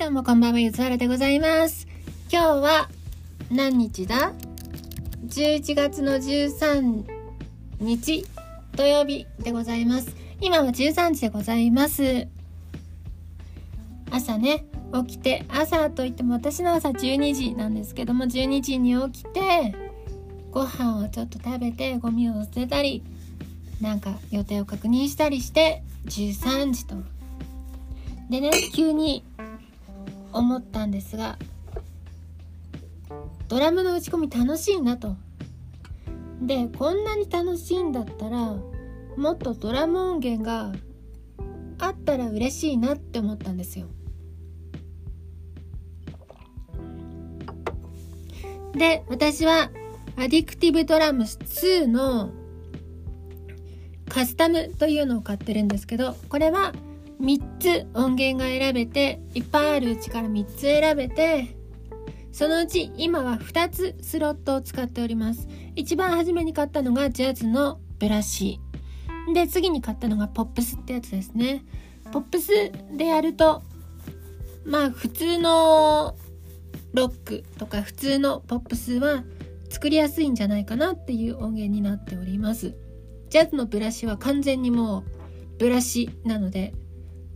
どうもこんばんは、ゆずはらでございます。今日は何日だ ?11 月の13日土曜日でございます。今は13時でございます。朝ね、起きて、朝といっても私の朝12時なんですけども、12時に起きて、ご飯をちょっと食べて、ゴミを捨てたり、なんか予定を確認したりして、13時と。でね、急に思ったんですがドラムの打ち込み楽しいなと。でこんなに楽しいんだったらもっとドラム音源があったら嬉しいなって思ったんですよ。で私はアディクティブドラムス2のカスタムというのを買ってるんですけどこれは3つ音源が選べていっぱいあるうちから3つ選べてそのうち今は2つスロットを使っております。一番初めに買ったのがジャズのブラシ。で次に買ったのがポップスってやつですね。ポップスでやるとまあ普通のロックとか普通のポップスは作りやすいんじゃないかなっていう音源になっております。ジャズのブラシは完全にもうブラシなので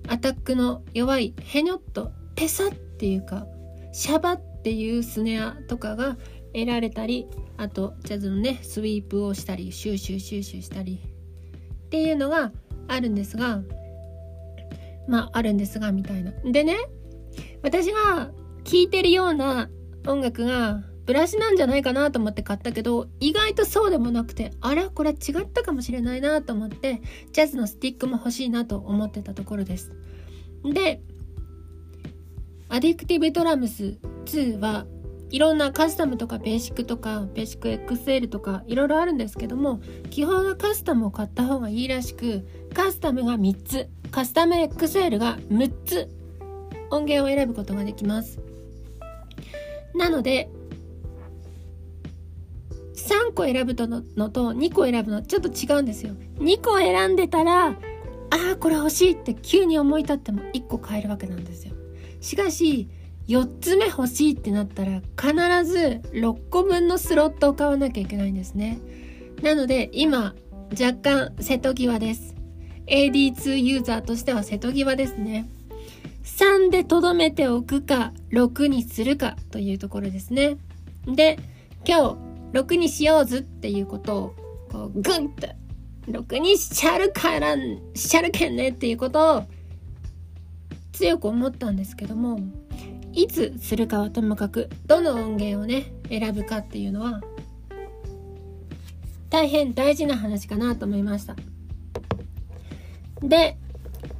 アタックの弱いヘニョッとペサっていうかシャバっていうスネアとかが得られたりあとジャズのねスイープをしたりシューシューシューシューしたりっていうのがあるんですがまああるんですがみたいな。でね私が聴いてるような音楽がブラシなんじゃないかなと思って買ったけど意外とそうでもなくてあらこれ違ったかもしれないなと思ってジャズのスティックも欲しいなと思ってたところです。でアディクティブドラムス2はいろんなカスタムとかベーシックとかベーシック XL とかいろいろあるんですけども基本はカスタムを買った方がいいらしくカスタムが3つカスタム XL が6つ音源を選ぶことができます。なので3個選ぶとののと2個選ぶのちょっと違うんですよ。2個選んでたらああこれ欲しいって急に思い立っても1個買えるわけなんですよ。しかし4つ目欲しいってなったら必ず6個分のスロットを買わなきゃいけないんですね。なので今若干瀬戸際です。AD2 ユーザーとしては瀬戸際ですね。3でとどめておくか6にするかというところですね。で今日6にしようずっていうことをこうグンと6にしちゃるからしちゃるけんねっていうことを強く思ったんですけどもいつするかはともかくどの音源をね選ぶかっていうのは大変大事な話かなと思いました。で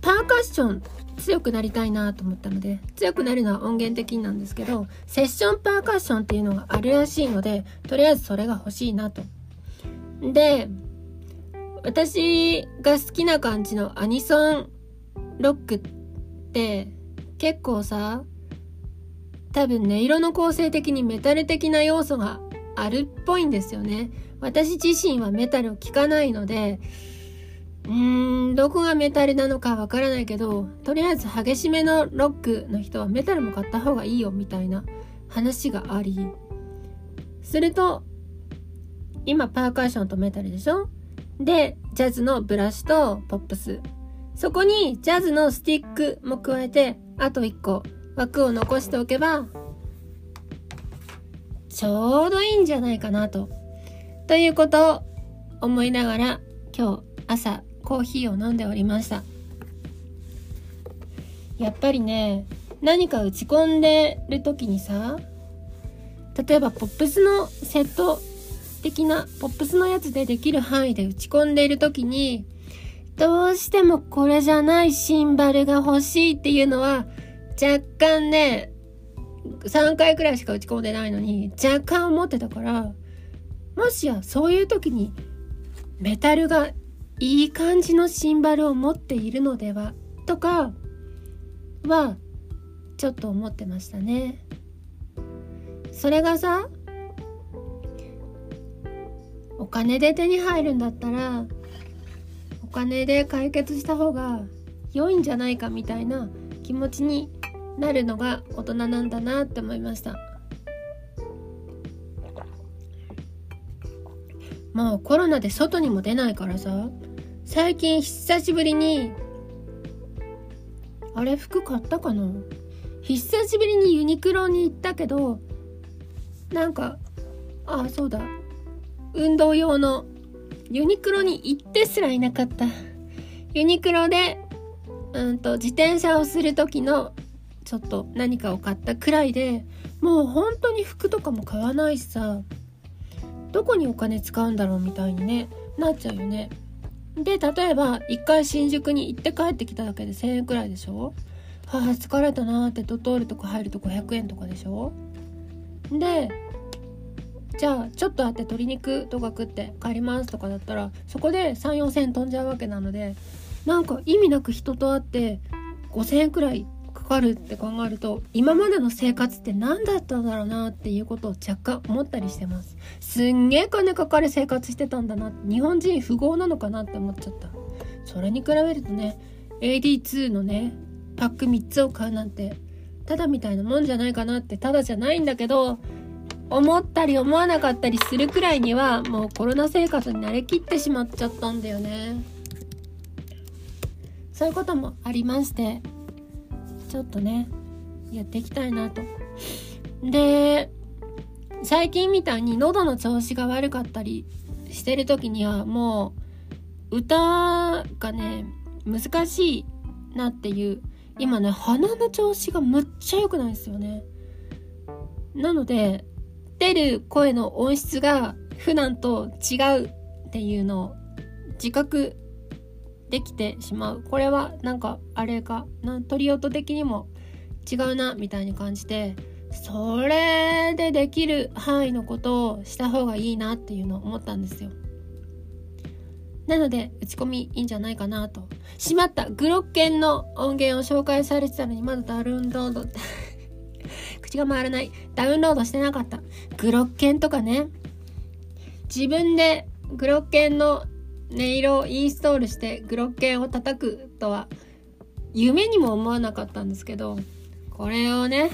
パーカッション強くなりたいなと思ったので強くなるのは音源的になんですけどセッションパーカッションっていうのがあるらしいのでとりあえずそれが欲しいなと。で私が好きな感じのアニソンロックって結構さ多分音色の構成的にメタル的な要素があるっぽいんですよね。私自身はメタルを聴かないのでうーんどこがメタルなのかわからないけどとりあえず激しめのロックの人はメタルも買った方がいいよみたいな話があり。すると今パーカッションとメタルでしょ？でジャズのブラシとポップス。そこにジャズのスティックも加えてあと1個枠を残しておけばちょうどいいんじゃないかなと。ということを思いながら今日朝コーヒーを飲んでおりました。やっぱりね何か打ち込んでる時にさ例えばポップスのセット的なポップスのやつでできる範囲で打ち込んでいる時にどうしてもこれじゃないシンバルが欲しいっていうのは若干ね3回くらいしか打ち込んでないのに若干思ってたからもしやそういう時にメタルがいい感じのシンバルを持っているのではとかはちょっと思ってましたね。それがさお金で手に入るんだったらお金で解決した方が良いんじゃないかみたいな気持ちになるのが大人なんだなって思いましたもうコロナで外にも出ないからさ。最近久しぶりにあれ服買ったかな？久しぶりにユニクロに行ったけどなんかあそうだ。運動用のユニクロに行ってすらいなかった。ユニクロでうんと自転車をする時のちょっと何かを買ったくらいでもう本当に服とかも買わないしさ。どこにお金使うんだろうみたいにねなっちゃうよね。で例えば一回新宿に行って帰ってきただけで1000円くらいでしょ？はあ疲れたなーってドトールとか入ると500円とかでしょ？でじゃあちょっとあって鶏肉とか食って帰りますとかだったらそこで34,000円飛んじゃうわけなのでなんか意味なく人と会って5,000円くらいかかるって考えると今までの生活って何だったんだろうなっていうことを若干思ったりしてます。すんげえ金かかる生活してたんだな。日本人富豪なのかなって思っちゃった。それに比べるとね AD2 のねパック3つを買うなんてただみたいなもんじゃないかなってただじゃないんだけど思ったり思わなかったりするくらいにはもうコロナ生活に慣れきってしまっちゃったんだよね。そういうこともありましてちょっとねやっていきたいなと。で最近みたいに喉の調子が悪かったりしてる時にはもう歌がね難しいなっていう今ね鼻の調子がむっちゃ良くないですよね。なので出る声の音質が普段と違うっていうのを自覚できてしまう。これはなんかあれかな。鳥音的にも違うなみたいに感じてそれでできる範囲のことをした方がいいなっていうのを思ったんですよ。なので打ち込みいいんじゃないかなと。しまったグロッケンの音源を紹介されてたのにまだダウンロード 口が回らない。ダウンロードしてなかった。グロッケンとかね。自分でグロッケンの音色をインストールしてグロッケンを叩くとは夢にも思わなかったんですけどこれをね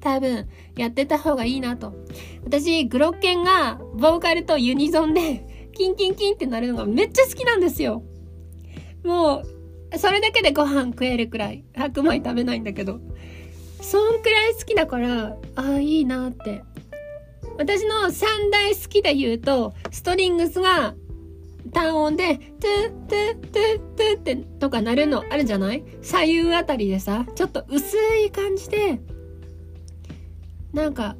多分やってた方がいいなと。私グロッケンがボーカルとユニゾンでキンキンキンってなるのがめっちゃ好きなんですよ。もうそれだけでご飯食えるくらい白米食べないんだけどそんくらい好きだからああいいなって。私の三大好きで言うとストリングスが単音で、トゥトゥトゥトゥってとか鳴るのあるじゃない？左右あたりでさ、ちょっと薄い感じで、なんか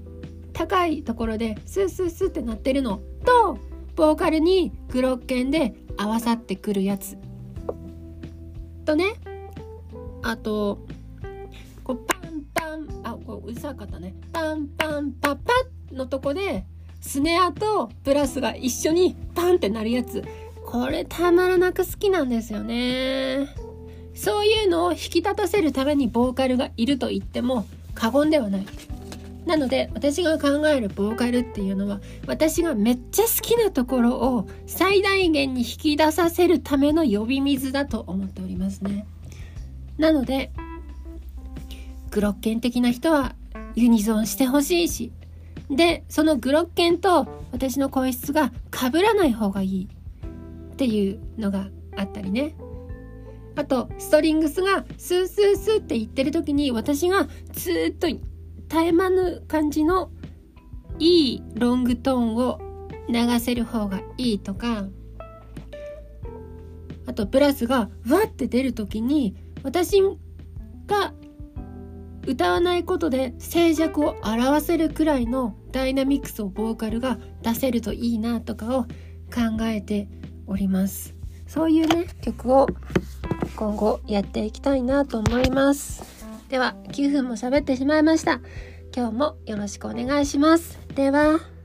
高いところでスースースーって鳴ってるのと、ボーカルにグロッケンで合わさってくるやつ。とね、あと、こうパンパン、あ、こううるさかったね。パンパンパパッのとこで、スネアとブラスが一緒にパンってなるやつ。これたまらなく好きなんですよね。そういうのを引き立たせるためにボーカルがいると言っても過言ではない。なので私が考えるボーカルっていうのは私がめっちゃ好きなところを最大限に引き出させるための呼び水だと思っておりますね。なのでグロッケン的な人はユニゾンしてほしいしでそのグロッケンと私の声質が被らない方がいいっていうのがあったりね。あとストリングスがスースースーって言ってる時に私がずっと絶え間ぬ感じのいいロングトーンを流せる方がいいとか。あとブラスがわって出る時に私が歌わないことで静寂を表せるくらいのダイナミクスをボーカルが出せるといいなとかを考えております。そういうね曲を今後やっていきたいなと思います。では9分も喋ってしまいました。今日もよろしくお願いします。では。